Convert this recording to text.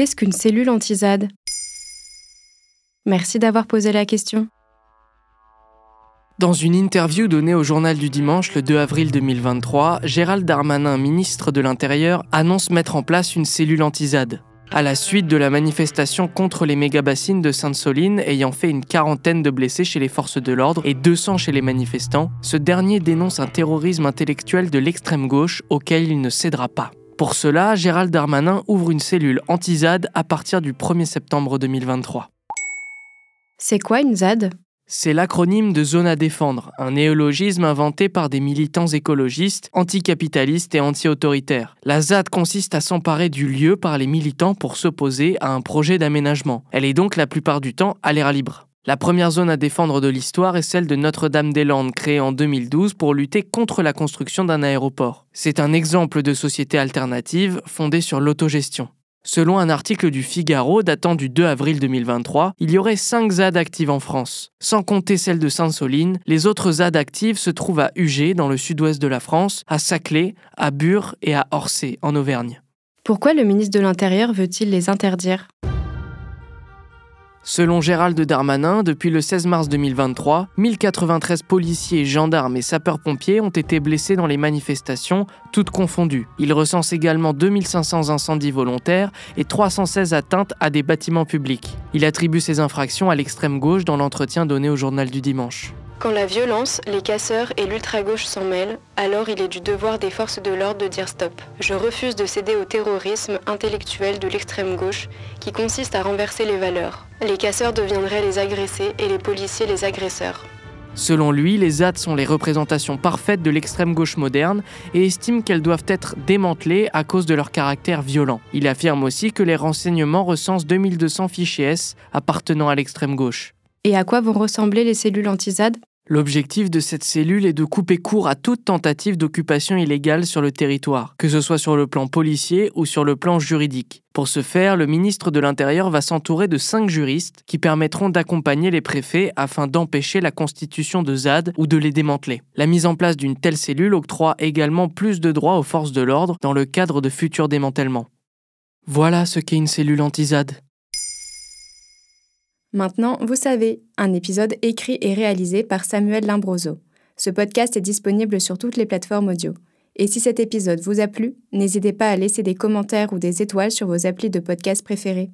Qu'est-ce qu'une cellule anti-ZAD Merci d'avoir posé la question. Dans une interview donnée au journal du dimanche le 2 avril 2023, Gérald Darmanin, ministre de l'Intérieur, annonce mettre en place une cellule anti-ZAD. À la suite de la manifestation contre les méga-bassines de Sainte-Soline ayant fait une quarantaine de blessés chez les forces de l'ordre et 200 chez les manifestants, ce dernier dénonce un terrorisme intellectuel de l'extrême gauche auquel il ne cédera pas. Pour cela, Gérald Darmanin ouvre une cellule anti-ZAD à partir du 1er septembre 2023. C'est quoi une ZAD c'est l'acronyme de Zone à défendre, un néologisme inventé par des militants écologistes, anticapitalistes et anti-autoritaires. La ZAD consiste à s'emparer du lieu par les militants pour s'opposer à un projet d'aménagement. Elle est donc la plupart du temps à l'air libre. La première zone à défendre de l'histoire est celle de Notre-Dame-des-Landes, créée en 2012 pour lutter contre la construction d'un aéroport. C'est un exemple de société alternative fondée sur l'autogestion. Selon un article du Figaro datant du 2 avril 2023, il y aurait 5 ZAD actives en France. Sans compter celle de Sainte-Soline, les autres ZAD actives se trouvent à Ugé, dans le sud-ouest de la France, à Saclay, à Bure et à Orsay, en Auvergne. Pourquoi le ministre de l'Intérieur veut-il les interdire? Selon Gérald Darmanin, depuis le 16 mars 2023, 1093 policiers, gendarmes et sapeurs-pompiers ont été blessés dans les manifestations, toutes confondues. Il recense également 2500 incendies volontaires et 316 atteintes à des bâtiments publics. Il attribue ces infractions à l'extrême gauche dans l'entretien donné au journal du dimanche. Quand la violence, les casseurs et l'ultra-gauche s'en mêlent, alors il est du devoir des forces de l'ordre de dire stop. Je refuse de céder au terrorisme intellectuel de l'extrême gauche qui consiste à renverser les valeurs. Les casseurs deviendraient les agressés et les policiers les agresseurs. Selon lui, les ZAD sont les représentations parfaites de l'extrême gauche moderne et estime qu'elles doivent être démantelées à cause de leur caractère violent. Il affirme aussi que les renseignements recensent 2200 fichiers S appartenant à l'extrême gauche. Et à quoi vont ressembler les cellules anti-ZAD L'objectif de cette cellule est de couper court à toute tentative d'occupation illégale sur le territoire, que ce soit sur le plan policier ou sur le plan juridique. Pour ce faire, le ministre de l'Intérieur va s'entourer de cinq juristes qui permettront d'accompagner les préfets afin d'empêcher la constitution de ZAD ou de les démanteler. La mise en place d'une telle cellule octroie également plus de droits aux forces de l'ordre dans le cadre de futurs démantèlements. Voilà ce qu'est une cellule anti-ZAD. Maintenant, vous savez, un épisode écrit et réalisé par Samuel Limbroso. Ce podcast est disponible sur toutes les plateformes audio. Et si cet épisode vous a plu, n'hésitez pas à laisser des commentaires ou des étoiles sur vos applis de podcast préférés.